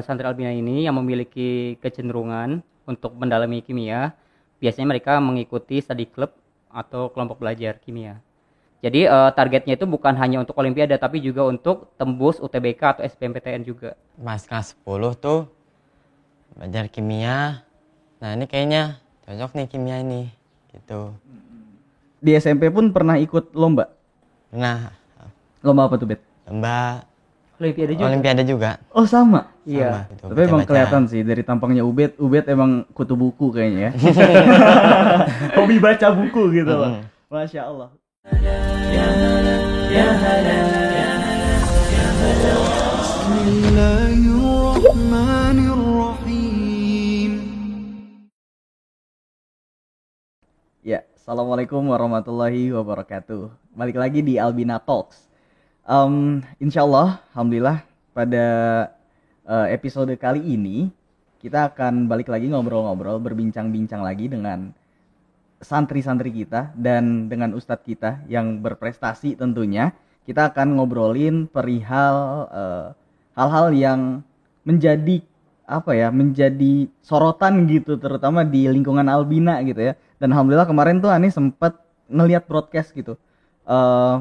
santri Albina ini yang memiliki kecenderungan untuk mendalami kimia, biasanya mereka mengikuti study club atau kelompok belajar kimia. Jadi uh, targetnya itu bukan hanya untuk olimpiade tapi juga untuk tembus UTBK atau SBMPTN juga. Mas kelas 10 tuh belajar kimia. Nah, ini kayaknya cocok nih kimia ini gitu. Di SMP pun pernah ikut lomba. Nah, Lomba apa tuh, Bet? lomba Olimpiade juga. Olimpiade juga. Oh sama. Iya. Tapi gitu, Tapi emang kelihatan sih dari tampangnya Ubed, Ubed emang kutu buku kayaknya ya. Hobi baca buku gitu loh. -hmm. Masya Allah. Ya, Assalamualaikum warahmatullahi wabarakatuh. Balik lagi di Albina Talks Um, insya Allah, Alhamdulillah pada uh, episode kali ini kita akan balik lagi ngobrol-ngobrol, berbincang-bincang lagi dengan santri-santri kita dan dengan ustadz kita yang berprestasi tentunya. Kita akan ngobrolin perihal uh, hal-hal yang menjadi apa ya menjadi sorotan gitu terutama di lingkungan Albina gitu ya dan alhamdulillah kemarin tuh Ani sempat ngelihat broadcast gitu Eh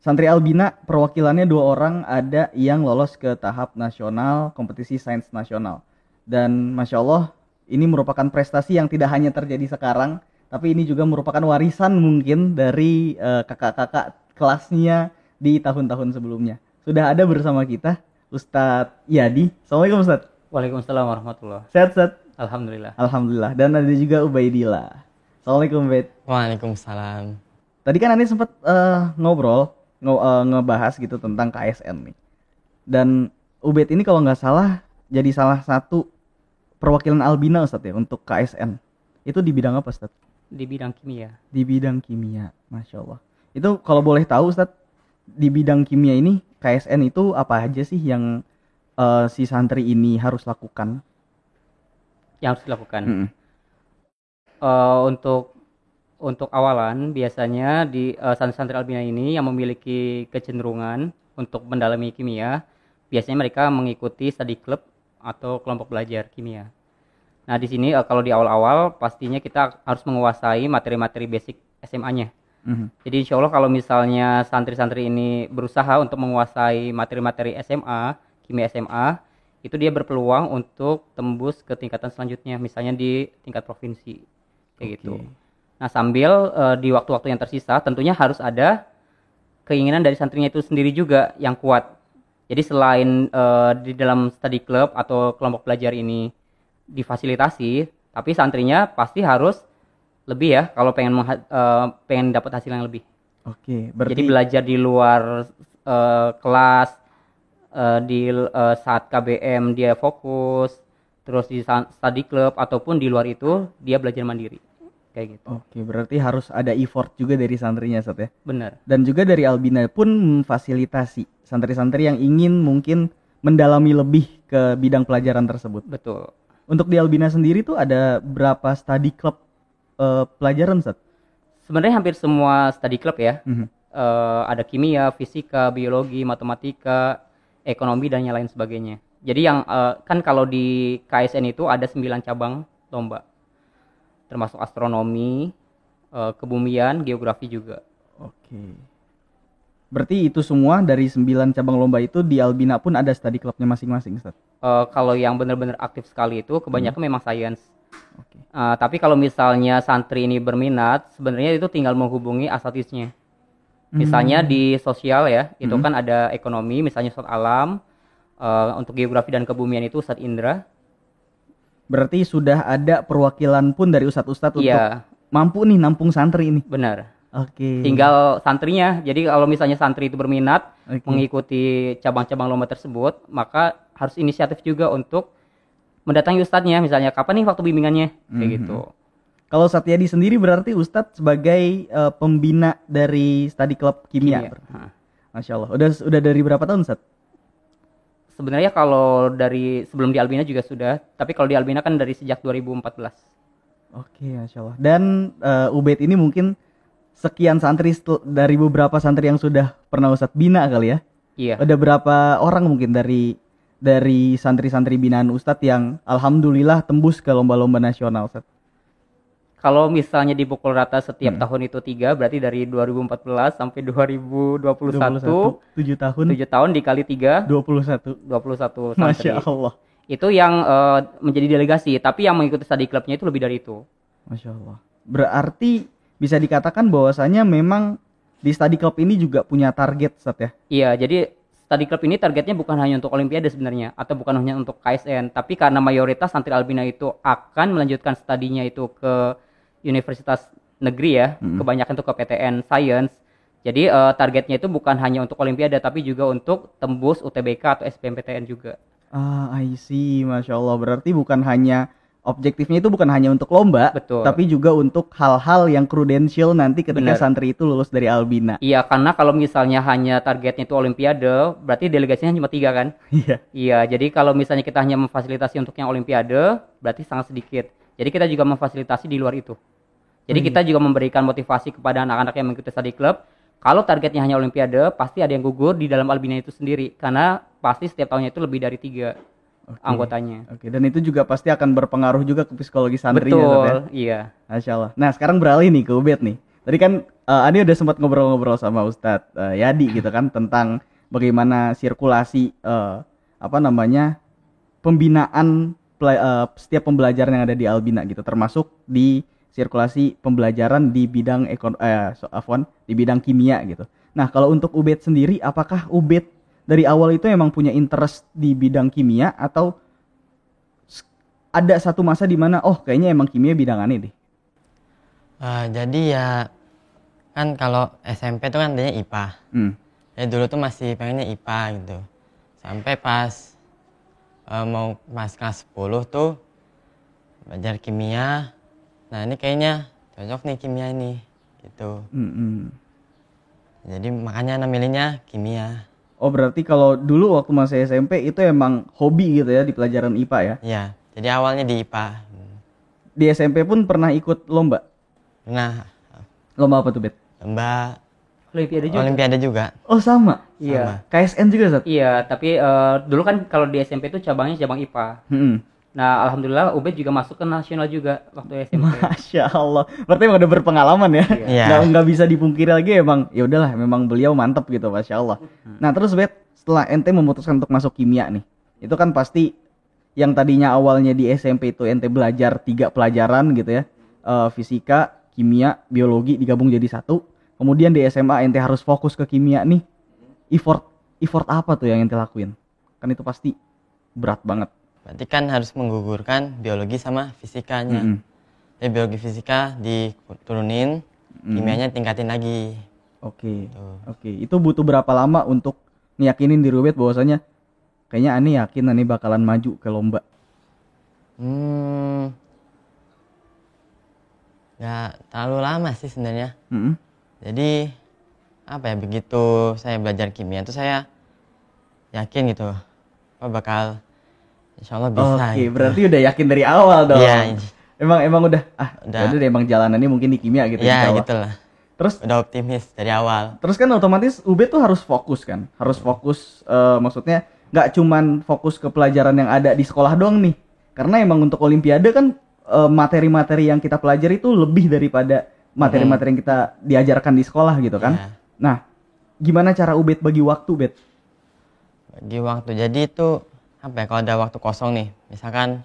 santri Albina perwakilannya dua orang ada yang lolos ke tahap nasional kompetisi sains nasional dan masya Allah ini merupakan prestasi yang tidak hanya terjadi sekarang tapi ini juga merupakan warisan mungkin dari eh, kakak-kakak kelasnya di tahun-tahun sebelumnya sudah ada bersama kita Ustadz Yadi Assalamualaikum Ustadz Waalaikumsalam warahmatullah. Sehat, Set? Alhamdulillah. Alhamdulillah. Dan ada juga Ubaidillah. Assalamualaikum, Bet. Waalaikumsalam. Tadi kan Ani sempat eh, ngobrol, ngo- eh, ngebahas gitu tentang KSN nih. Dan Ubed ini kalau nggak salah jadi salah satu perwakilan Albina Ustadz ya untuk KSN. Itu di bidang apa Ustadz? Di bidang kimia. Di bidang kimia, Masya Allah. Itu kalau boleh tahu Ustadz, di bidang kimia ini KSN itu apa aja sih yang eh, si santri ini harus lakukan? Yang harus dilakukan. Mm-mm. Eh, untuk untuk awalan biasanya di eh, santri-santri Albina ini yang memiliki kecenderungan untuk mendalami kimia, biasanya mereka mengikuti study club atau kelompok belajar kimia. Nah, di sini eh, kalau di awal-awal pastinya kita harus menguasai materi-materi basic SMA-nya. Mhm. Jadi insya Allah kalau misalnya santri-santri ini berusaha untuk menguasai materi-materi SMA, kimia SMA, itu dia berpeluang untuk tembus ke tingkatan selanjutnya, misalnya di tingkat provinsi, kayak gitu. Nah sambil eh, di waktu-waktu yang tersisa, tentunya harus ada keinginan dari santrinya itu sendiri juga yang kuat. Jadi selain eh, di dalam study club atau kelompok belajar ini difasilitasi, tapi santrinya pasti harus lebih ya kalau pengen eh, pengen dapat hasil yang lebih. Oke, berarti Jadi belajar di luar eh, kelas eh, di eh, saat KBM dia fokus, terus di study club ataupun di luar itu dia belajar mandiri. Kayak gitu. Oke, berarti harus ada effort juga dari santrinya, Sat ya. Benar. Dan juga dari Albina pun memfasilitasi santri-santri yang ingin mungkin mendalami lebih ke bidang pelajaran tersebut. Betul. Untuk di Albina sendiri tuh ada berapa study club eh, pelajaran, Sat? Sebenarnya hampir semua study club ya. Mhm. Eh, ada kimia, fisika, biologi, matematika, ekonomi dan yang lain sebagainya. Jadi yang eh, kan kalau di KSN itu ada 9 cabang lomba. Termasuk astronomi, eh, kebumian, geografi juga. Oke. Berarti itu semua dari 9 cabang lomba itu di Albina pun ada study clubnya masing-masing, Sat. Eh, kalau yang benar-benar aktif sekali itu kebanyakan memang sains. Oke. Eh, tapi kalau misalnya santri ini berminat, sebenarnya itu tinggal menghubungi asatisnya. Misalnya di sosial ya, itu kan ada ekonomi, misalnya Ustadz alam, eh, untuk geografi dan kebumian itu Ustadz Indra. Berarti sudah ada perwakilan pun dari ustadz-ustadz untuk Iya, mampu nih nampung santri ini. benar. Oke. Tinggal santrinya. Jadi kalau misalnya santri itu berminat Oke. mengikuti cabang-cabang lomba tersebut, maka harus inisiatif juga untuk mendatangi ustadznya. Misalnya kapan nih waktu bimbingannya, kayak Mhm. gitu. Kalau Satyadi sendiri berarti Ustadz sebagai eh, pembina dari study club kimia. Kimia. Masya Allah. Udah udah dari berapa tahun Ustadz? Sebenarnya kalau dari sebelum di Albina juga sudah, tapi kalau di Albina kan dari sejak 2014. Oke, Masya Allah. Dan eh, Ubed ini mungkin sekian santri dari beberapa santri yang sudah pernah Ustadz bina kali ya. Iya. Ada berapa orang mungkin dari dari santri-santri binaan Ustadz yang alhamdulillah tembus ke lomba-lomba nasional Ustadz? Kalau misalnya dipukul rata setiap Hmm. tahun itu tiga, berarti dari 2014 sampai 2021, 7 tahun 7 tahun dikali 3, 21 21 santri. Masya Allah Itu yang eh, menjadi delegasi, tapi yang mengikuti study clubnya itu lebih dari itu. Masya Allah berarti bisa dikatakan bahwasanya memang di study club ini juga punya target Ustadz ya Iya, jadi study club ini targetnya bukan hanya untuk olimpiade sebenarnya atau bukan hanya untuk KSN, tapi karena mayoritas santri albina itu akan melanjutkan studinya itu ke universitas negeri ya, Mm. kebanyakan itu ke PTN Science. Jadi eh, targetnya itu bukan hanya untuk olimpiade tapi juga untuk tembus UTBK atau SBMPTN juga. Ah, I see, masya Allah. Berarti bukan hanya objektifnya itu bukan hanya untuk lomba, Betul. tapi juga untuk hal-hal yang prudensial nanti ketika Benar. santri itu lulus dari Albina. Iya, karena kalau misalnya hanya targetnya itu olimpiade, berarti delegasinya cuma tiga kan? Iya. Iya, jadi kalau misalnya kita hanya memfasilitasi untuk yang olimpiade, berarti sangat sedikit. Jadi kita juga memfasilitasi di luar itu. Jadi kita juga memberikan motivasi kepada anak-anak yang mengikuti study club. Kalau targetnya hanya olimpiade, pasti ada yang gugur di dalam albina itu sendiri. Karena pasti setiap tahunnya itu lebih dari tiga Oke. anggotanya. Oke, dan itu juga pasti akan berpengaruh juga ke psikologi santrinya, Ustadz, ya? Betul, iya. Masya Allah. Nah, sekarang beralih nih ke Ubed nih. Tadi kan eh, Ani udah sempat ngobrol-ngobrol sama Ustadz eh, Yadi gitu kan tentang bagaimana sirkulasi eh, apa namanya pembinaan setiap pembelajaran yang ada di Albina gitu, termasuk di sirkulasi pembelajaran di bidang ekon eh so, afwan, di bidang kimia gitu. Nah, kalau untuk Ubed sendiri, apakah Ubed dari awal itu emang punya interest di bidang kimia atau ada satu masa di mana oh kayaknya emang kimia bidangannya deh. Eh, jadi ya kan kalau SMP tuh kan adanya IPA. Hmm. Ya dulu tuh masih pengennya IPA gitu. Sampai pas eh, mau pas kelas 10 tuh belajar kimia. Nah ini kayaknya cocok nih kimia ini gitu. Hmm, hmm. Jadi makanya namanya kimia. Oh berarti kalau dulu waktu masih SMP itu emang hobi gitu ya di pelajaran IPA ya. Ya jadi awalnya di IPA. Di SMP pun pernah ikut lomba. Nah Lomba apa tuh, Bet? lomba Olimpiade juga. Olimpiade juga. Oh sama. Iya. KSN juga, Sat? Iya, tapi eh, dulu kan kalau di SMP itu cabangnya cabang IPA. Hmm. Nah, alhamdulillah Ubed juga masuk ke nasional juga waktu SMP. Masya Allah. Berarti emang udah berpengalaman ya. Iya. Nggak, nggak bisa dipungkiri lagi emang. Ya udahlah, memang beliau mantep gitu, Masya Allah. Nah terus Bet, setelah ente memutuskan untuk masuk kimia nih, itu kan pasti yang tadinya awalnya di SMP itu ente belajar tiga pelajaran gitu ya, Eh, fisika, kimia, biologi digabung jadi satu. Kemudian di SMA ente harus fokus ke kimia nih. Effort, effort apa tuh yang ente lakuin? Kan itu pasti berat banget. Berarti kan harus menggugurkan biologi sama fisikanya. Mm-mm. Jadi biologi fisika diturunin, kimianya tingkatin lagi. Oke. Tuh. Oke, itu butuh berapa lama untuk ngiyakinin diri Ubed bahwasanya kayaknya Ani yakin Ani bakalan maju ke lomba. Hmm, nggak terlalu lama sih sebenarnya. Mm-mm. Jadi apa ya begitu saya belajar kimia itu saya yakin gitu, apa bakal insya Allah bisa. Oke, gitu. berarti udah yakin dari awal dong. Iya, Emang emang udah ah Udah. udah deh emang jalanannya mungkin di kimia gitu ya Allah. gitu lah. Terus Udah optimis dari awal. terus kan otomatis Ubed tuh harus fokus kan. Harus fokus eh, maksudnya nggak cuman fokus ke pelajaran yang ada di sekolah doang nih. Karena emang untuk olimpiade kan eh, materi-materi yang kita pelajari itu lebih daripada materi-materi yang kita diajarkan di sekolah gitu kan. Ya. Nah, gimana cara Ubed bagi waktu, Bet? Bagi waktu jadi itu apa ya kalau ada waktu kosong nih, misalkan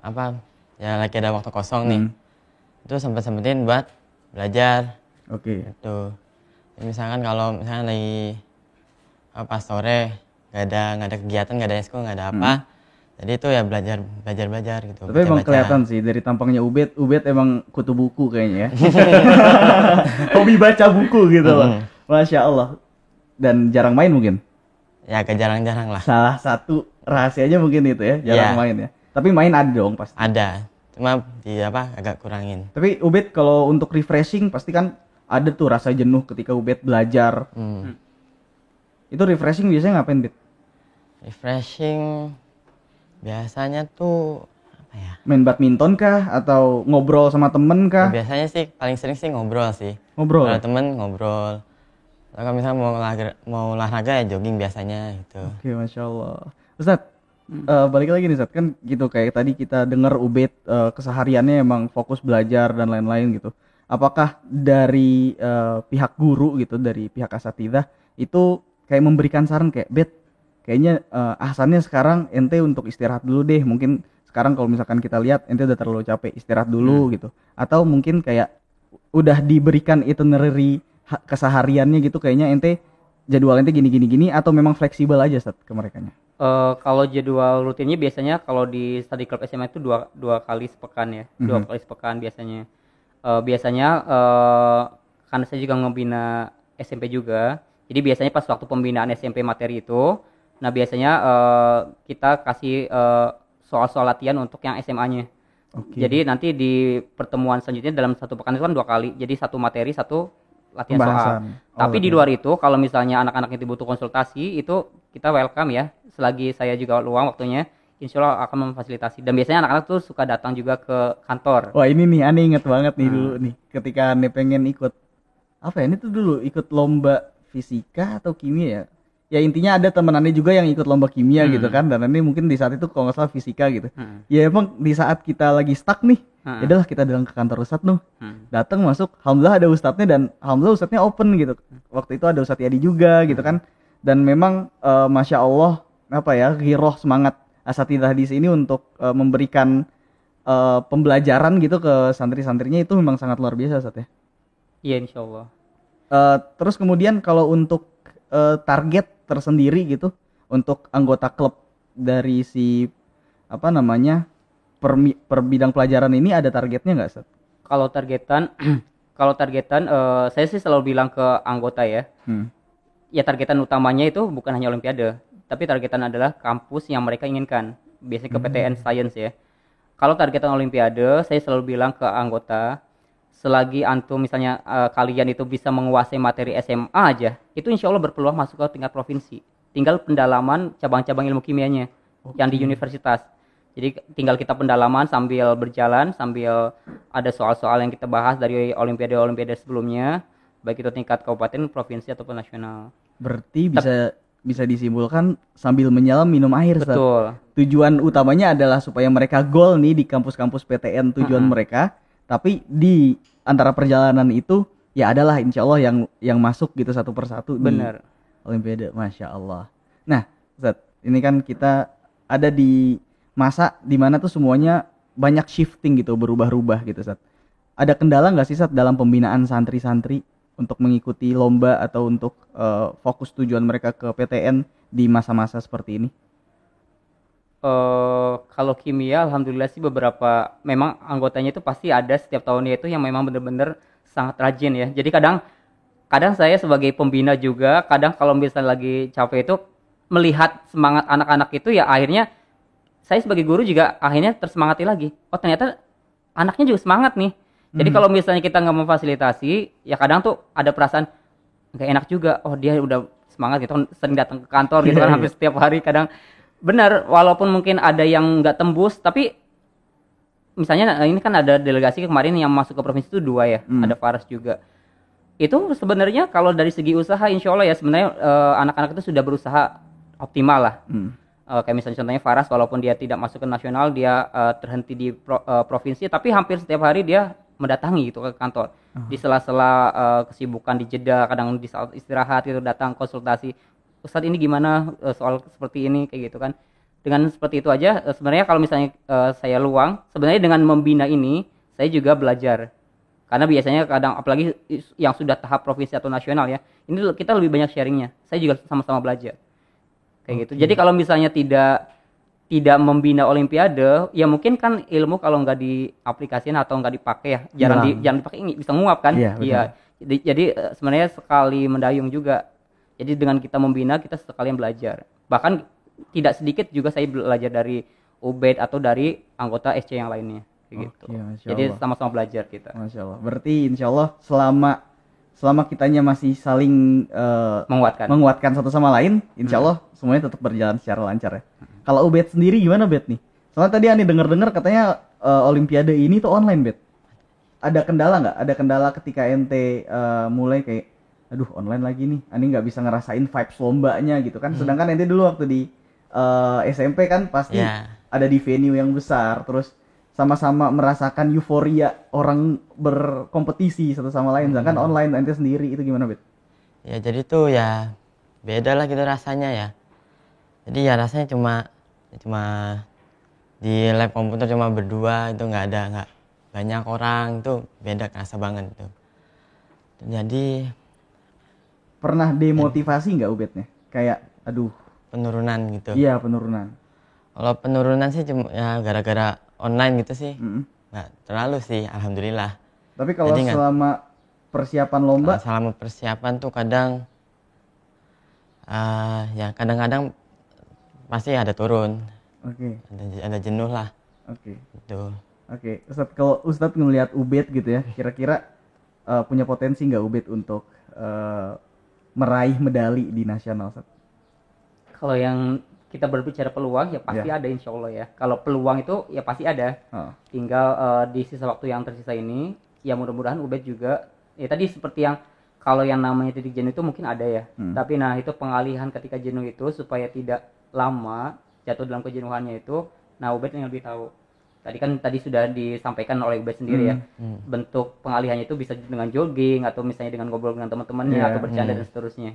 apa ya lagi ada waktu kosong nih, Hmm. itu sempat sempetin buat belajar Oke. itu. Ya, misalkan kalau misalkan lagi apa sore nggak ada nggak ada kegiatan nggak ada eskul nggak ada apa, jadi itu ya belajar belajar belajar gitu. Hmm. Tapi emang baca-baca. kelihatan sih dari tampangnya Ubed, Ubed emang kutu buku kayaknya ya. Hobi baca buku gitu loh. Hmm. Masya Allah. Dan jarang main mungkin. Ya agak jarang-jarang lah. Salah satu rahasianya mungkin itu ya, jarang Iya. main ya. Tapi main ada dong pasti. Ada, cuma di apa agak kurangin. Tapi Ubed kalau untuk refreshing pasti kan ada tuh rasa jenuh ketika Ubed belajar. Hmm. Itu refreshing biasanya ngapain, Bet? Refreshing biasanya tuh apa ya? Main badminton kah atau ngobrol sama temen kah? Biasanya sih paling sering sih ngobrol sih. Ngobrol. Kalau temen ngobrol. Kalau misalnya mau olahraga, mau olahraga ya jogging biasanya gitu. Oke, masya Allah. Ustaz, eh, balik lagi nih Ustaz, kan gitu kayak tadi kita dengar Ubed eh, kesehariannya emang fokus belajar dan lain-lain gitu. Apakah dari eh, pihak guru gitu, dari pihak asatidah itu kayak memberikan saran kayak Bet, kayaknya eh, ahsannya sekarang ente untuk istirahat dulu deh. Mungkin sekarang kalau misalkan kita lihat ente udah terlalu capek, istirahat dulu gitu. Atau mungkin kayak udah diberikan itinerary ha- kesehariannya gitu kayaknya ente jadwal ente gini gini gini atau memang fleksibel aja Ustaz ke mereka Eh, kalau jadwal rutinnya biasanya kalau di study club SMA itu dua dua kali sepekan ya, dua Mhm. kali sepekan biasanya. Eh, biasanya eh, karena saya juga ngebina SMP juga, jadi biasanya pas waktu pembinaan SMP materi itu, nah biasanya eh, kita kasih eh, soal-soal latihan untuk yang SMA-nya. Oke. Jadi nanti di pertemuan selanjutnya dalam satu pekan itu kan dua kali, jadi satu materi satu latihan soal. Pembahasan. Oh, Tapi di latihan. luar itu kalau misalnya anak-anak itu butuh konsultasi itu kita welcome ya. Selagi saya juga luang waktunya, insya Allah akan memfasilitasi. Dan biasanya anak-anak tuh suka datang juga ke kantor. Wah ini nih, aneh inget banget nih Hmm. dulu nih, ketika aneh pengen ikut apa ya? Ini tuh dulu ikut lomba fisika atau kimia ya? Ya intinya ada temen aneh juga yang ikut lomba kimia Hmm. gitu kan, dan aneh mungkin di saat itu kalau nggak salah fisika gitu. Hmm. Ya emang di saat kita lagi stuck nih, Hmm. ya udahlah kita datang ke kantor ustadz nuh, Hmm. datang masuk, alhamdulillah ada ustadznya dan alhamdulillah ustadznya open gitu. Waktu itu ada ustadz Yadi juga gitu kan, dan memang eh, masya Allah apa ya, giroh semangat asatidah di sini untuk eh, memberikan eh, pembelajaran gitu ke santri-santrinya itu memang sangat luar biasa Ustadz ya. Iya insya Allah. Eh, terus kemudian kalau untuk target tersendiri gitu untuk anggota klub dari si apa namanya per, per bidang pelajaran ini ada targetnya nggak Ustadz? Kalau targetan, kalau targetan, eh, saya sih selalu bilang ke anggota ya, Hmm. ya targetan utamanya itu bukan hanya olimpiade, tapi targetan adalah kampus yang mereka inginkan. Biasanya ke PTN Science ya. Kalau targetan olimpiade, saya selalu bilang ke anggota, selagi antum misalnya eh, kalian itu bisa menguasai materi SMA aja, itu insya Allah berpeluang masuk ke tingkat provinsi. Tinggal pendalaman cabang-cabang ilmu kimianya yang di universitas. Jadi tinggal kita pendalaman sambil berjalan, sambil ada soal-soal yang kita bahas dari olimpiade-olimpiade sebelumnya, baik itu tingkat kabupaten, provinsi ataupun nasional. Berarti bisa bisa disimpulkan sambil menyelam minum air. Betul. tujuan utamanya adalah supaya mereka goal nih di kampus-kampus PTN tujuan Mm-mm. mereka tapi di antara perjalanan itu ya adalah insya Allah yang yang masuk gitu satu persatu Benar. Olimpiade. Masya Allah. Nah Zat ini kan kita ada di masa di mana tuh semuanya banyak shifting gitu berubah-ubah gitu Zat ada kendala nggak sih Zat dalam pembinaan santri-santri untuk mengikuti lomba atau untuk eh, fokus tujuan mereka ke PTN di masa-masa seperti ini eh kalau kimia alhamdulillah sih beberapa memang anggotanya itu pasti ada setiap tahunnya itu yang memang benar-benar sangat rajin ya. Jadi kadang kadang saya sebagai pembina juga kadang kalau misalnya lagi capek itu melihat semangat anak-anak itu ya akhirnya saya sebagai guru juga akhirnya tersemangati lagi. Oh ternyata anaknya juga semangat nih. Jadi Hmm. kalau misalnya kita nggak memfasilitasi ya kadang tuh ada perasaan nggak enak juga. Oh dia udah semangat gitu sering datang ke kantor gitu Iya, kan iya. hampir setiap hari kadang benar walaupun mungkin ada yang nggak tembus tapi misalnya eh, ini kan ada delegasi kemarin yang masuk ke provinsi itu dua ya Hmm. ada Faras juga. Itu sebenarnya kalau dari segi usaha insya Allah ya sebenarnya eh, anak-anak itu sudah berusaha optimal lah. Hmm. Eh, kayak misalnya contohnya Faras walaupun dia tidak masuk ke nasional dia eh, terhenti di pro- eh, provinsi tapi hampir setiap hari dia mendatangi gitu ke kantor. Di sela-sela eh, kesibukan di jeda kadang di saat istirahat itu datang konsultasi Ustadz ini gimana eh, soal seperti ini kayak gitu kan. Dengan seperti itu aja eh, sebenarnya kalau misalnya eh, saya luang sebenarnya dengan membina ini saya juga belajar. Karena biasanya kadang apalagi yang sudah tahap provinsi atau nasional ya ini kita lebih banyak sharingnya. Saya juga sama-sama belajar. Kayak gitu. Jadi kalau misalnya tidak tidak membina olimpiade ya mungkin kan ilmu kalau nggak diaplikasikan atau nggak dipakai ya jarang di, jarang. dipakai ini bisa nguap kan? Iya, benar. jadi, sebenarnya sekali mendayung juga jadi dengan kita membina kita sekalian belajar bahkan tidak sedikit juga saya belajar dari Ubed atau dari anggota SC yang lainnya kayak gitu Oke, Masya jadi sama-sama belajar kita Masya Allah. Berarti insya Allah selama selama kitanya masih saling eh, menguatkan menguatkan satu sama lain, insya Allah semuanya tetap berjalan secara lancar ya. Kalau Ubed sendiri gimana Bet nih? Soalnya tadi Ani dengar-dengar katanya eh, Olimpiade ini tuh online Bet. Ada kendala nggak? Ada kendala ketika ente eh, mulai kayak, aduh online lagi nih. Ani nggak bisa ngerasain vibes lombanya gitu kan. Sedangkan ente dulu waktu di eh, SMP kan pasti Iya. ada di venue yang besar terus sama-sama merasakan euforia orang berkompetisi satu sama lain sedangkan online nanti sendiri itu gimana bet Ya jadi tuh ya beda lah gitu rasanya ya. Jadi ya rasanya cuma cuma di lab komputer cuma berdua itu nggak ada nggak banyak orang itu beda kerasa banget itu. Jadi pernah demotivasi nggak ubetnya kayak aduh. Penurunan gitu. iya penurunan. Kalau penurunan sih cuma ya gara-gara online gitu sih. Mm-mm. nggak terlalu sih alhamdulillah. tapi kalau Jadi selama persiapan lomba? Selama persiapan tuh kadang eh ya kadang-kadang pasti ada turun, oke. Ada ada jenuh lah. Oke. Gitu. Oke, Ustadz kalau Ustadz ngelihat Ubed gitu ya, kira-kira eh, punya potensi nggak Ubed untuk eh, meraih medali di nasional? Kalau yang kita berbicara peluang ya pasti Ya. ada insya Allah ya. Kalau peluang itu ya pasti ada. Oh, Tinggal eh, di sisa waktu yang tersisa ini ya mudah-mudahan Ubed juga ya tadi seperti yang kalau yang namanya titik jenuh itu mungkin ada ya. Hmm. Tapi nah itu pengalihan ketika jenuh itu supaya tidak lama jatuh dalam kejenuhannya itu. Nah Ubed yang lebih tahu. Tadi kan tadi sudah disampaikan oleh Ubed sendiri ya. Hmm. Bentuk pengalihannya itu bisa dengan jogging atau misalnya dengan ngobrol dengan teman-temannya Iya. atau bercanda Hmm. dan seterusnya.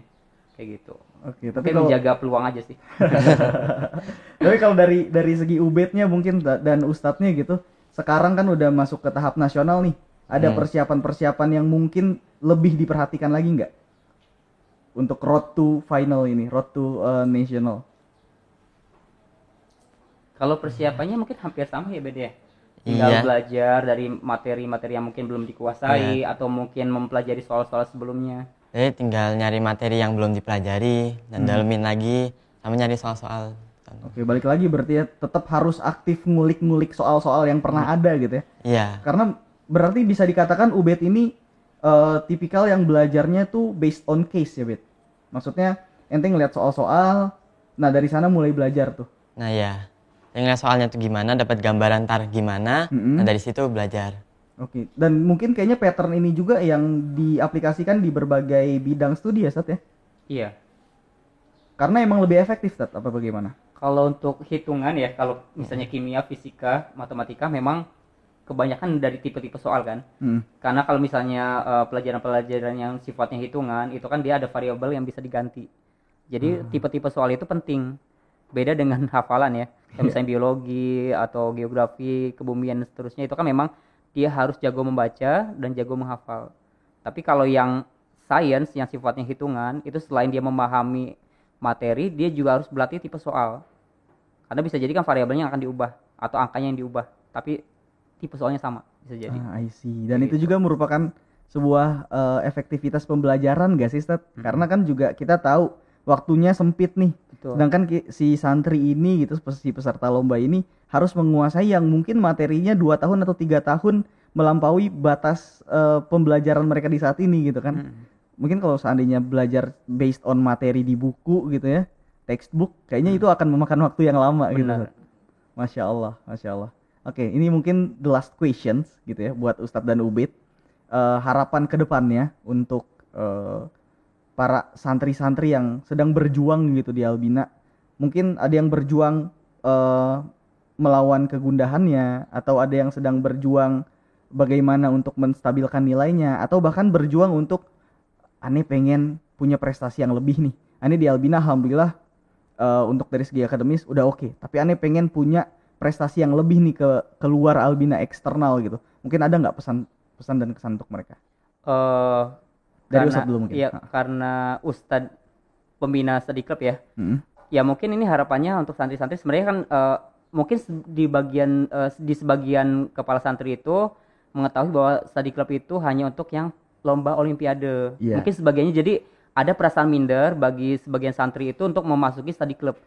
Kayak gitu. Oke, Tapi tapi kalau menjaga peluang aja sih. tapi kalau dari dari segi Ubednya mungkin da- dan Ustadznya gitu, sekarang kan udah masuk ke tahap nasional nih. Ada Hmm. persiapan-persiapan yang mungkin lebih diperhatikan lagi nggak untuk road to final ini, road to eh, national? Kalau persiapannya mungkin hampir sama ya beda ya. Tinggal Iya. belajar dari materi-materi yang mungkin belum dikuasai atau mungkin mempelajari soal-soal sebelumnya. Jadi tinggal nyari materi yang belum dipelajari dan dalemin lagi sama nyari soal-soal. Oke, balik lagi berarti ya tetap harus aktif ngulik-ngulik soal-soal yang pernah ada gitu ya. Iya, Karena berarti bisa dikatakan Ubed ini eh, tipikal yang belajarnya tuh based on case ya, Bet. Maksudnya ente ngeliat soal-soal, nah dari sana mulai belajar tuh. nah ya. Yang ngeliat soalnya tuh gimana, dapat gambaran tar gimana, Mm-mm. nah dari situ belajar. Oke, dan mungkin kayaknya pattern ini juga yang diaplikasikan di berbagai bidang studi ya, Sat ya? Iya. Karena emang lebih efektif, Sat, apa bagaimana? Kalau untuk hitungan ya, kalau misalnya kimia, fisika, matematika memang kebanyakan dari tipe-tipe soal kan. Hmm. Karena kalau misalnya eh, pelajaran-pelajaran yang sifatnya hitungan, itu kan dia ada variabel yang bisa diganti. Jadi tipe-tipe soal itu penting. Beda dengan hafalan ya. Kayak misalnya biologi atau geografi, kebumian dan seterusnya itu kan memang dia harus jago membaca dan jago menghafal. Tapi kalau yang science yang sifatnya hitungan, itu selain dia memahami materi, dia juga harus berlatih tipe soal. Karena bisa jadi kan variabelnya akan diubah atau angkanya yang diubah, tapi tipe soalnya sama bisa jadi. Ah, I see. Dan itu juga merupakan sebuah eh, efektivitas pembelajaran gak sih, Stat? Karena kan juga kita tahu waktunya sempit nih. Betul. Sedangkan si santri ini gitu, si peserta lomba ini harus menguasai yang mungkin materinya dua tahun atau tiga tahun melampaui batas eh, pembelajaran mereka di saat ini gitu kan. Mm. Mungkin kalau seandainya belajar based on materi di buku gitu ya, textbook, kayaknya itu akan memakan waktu yang lama gitu. Benar. Masya Allah, Masya Allah. Oke, ini mungkin the last questions gitu ya buat Ustadz dan Ubed. Eh, harapan ke depannya untuk eh, para santri-santri yang sedang berjuang gitu di Albina. Mungkin ada yang berjuang eh, melawan kegundahannya, atau ada yang sedang berjuang bagaimana untuk menstabilkan nilainya, atau bahkan berjuang untuk aneh pengen punya prestasi yang lebih nih. Aneh di Albina alhamdulillah eh, untuk dari segi akademis udah oke, tapi aneh pengen punya prestasi yang lebih nih ke keluar Albina eksternal gitu. Mungkin ada nggak pesan pesan dan kesan untuk mereka? Eh, Dari karena, Ustadz dulu mungkin. Iya, karena Ustadz pembina study club ya. Mm. Ya mungkin ini harapannya untuk santri-santri sebenarnya kan eh, mungkin di bagian eh, di sebagian kepala santri itu mengetahui bahwa study club itu hanya untuk yang lomba olimpiade. Iya. Mungkin sebagiannya jadi ada perasaan minder bagi sebagian santri itu untuk memasuki study club.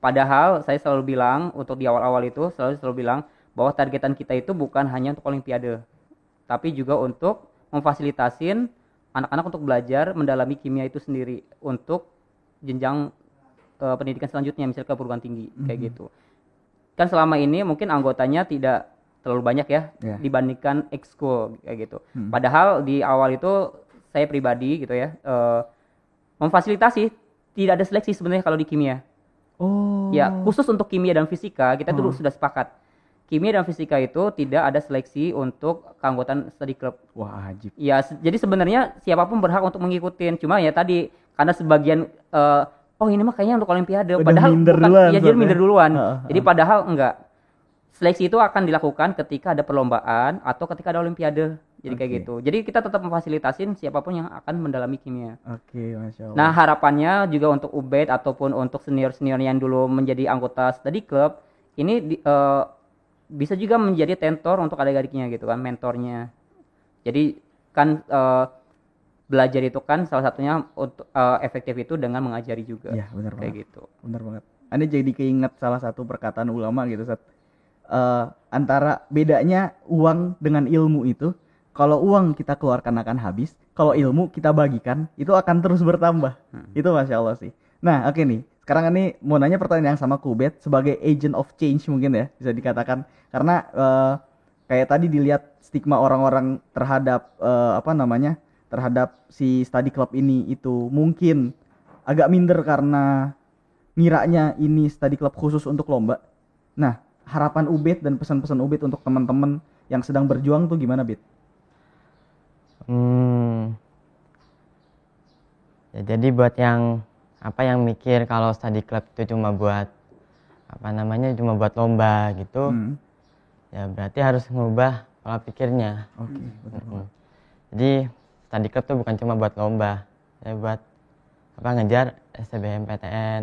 Padahal saya selalu bilang untuk di awal-awal itu selalu selalu bilang bahwa targetan kita itu bukan hanya untuk olimpiade, tapi juga untuk memfasilitasin anak-anak untuk belajar mendalami kimia itu sendiri untuk jenjang eh, pendidikan selanjutnya misalnya ke perguruan tinggi kayak gitu. Kan selama ini mungkin anggotanya tidak terlalu banyak ya Iya. dibandingkan ekskul kayak gitu. Hmm. Padahal di awal itu saya pribadi gitu ya eh, memfasilitasi tidak ada seleksi sebenarnya kalau di kimia. Oh. Ya, khusus untuk kimia dan fisika kita dulu Hmm. sudah sepakat. Kimia dan fisika itu tidak ada seleksi untuk keanggotaan study club. Wah, ajib. Ya, se- jadi sebenarnya siapa pun berhak untuk mengikutin. Cuma ya tadi karena sebagian eh, oh ini mah kayaknya untuk olimpiade Udah padahal minder bukan duluan ya jadi minder duluan. Heeh, Jadi padahal enggak. Seleksi itu akan dilakukan ketika ada perlombaan atau ketika ada olimpiade. Jadi kayak Oke. gitu. Jadi kita tetap memfasilitasin siapa pun yang akan mendalami kimia. Oke, masya Allah. Nah, harapannya juga untuk Ubed ataupun untuk senior-senior yang dulu menjadi anggota study club, ini di- eh, bisa juga menjadi tentor untuk adik-adiknya gitu kan, mentornya. Jadi kan eh, belajar itu kan salah satunya untuk eh, efektif itu dengan mengajari juga. Iya, benar Kayak banget. gitu. Benar banget. Anda jadi keinget salah satu perkataan ulama gitu, Sat. Eh, antara bedanya uang dengan ilmu itu, kalau uang kita keluarkan akan habis, kalau ilmu kita bagikan, itu akan terus bertambah. Itu masya Allah sih. Nah, oke nih. Sekarang ini mau nanya pertanyaan yang sama Kubet sebagai agent of change mungkin ya bisa dikatakan karena eh, kayak tadi dilihat stigma orang-orang terhadap eh, apa namanya terhadap si study club ini itu mungkin agak minder karena ngiranya ini study club khusus untuk lomba. Nah, harapan Ubed dan pesan-pesan Ubed untuk teman-teman yang sedang berjuang tuh gimana, Bit? Hmm. Ya, jadi buat yang apa yang mikir kalau study club itu cuma buat apa namanya cuma buat lomba gitu, Hmm, ya berarti harus ngubah pola pikirnya. Banget. Jadi study club tuh bukan cuma buat lomba, ya buat apa ngejar SBMPTN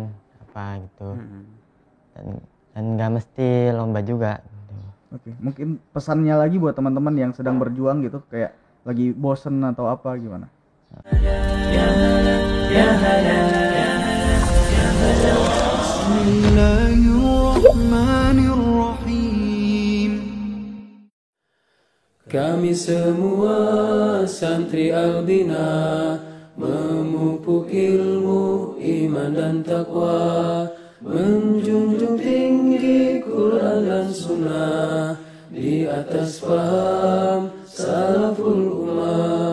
apa gitu. Hmm. Dan dan nggak mesti lomba juga. Gitu. Oke, mungkin pesannya lagi buat teman-teman yang sedang berjuang gitu kayak lagi bosen atau apa gimana? بسم الله الرحمن الرحيم Kami semua santri Albina memupuk ilmu, iman dan takwa, menjunjung tinggi Quran dan Sunnah di atas paham salaful ummah.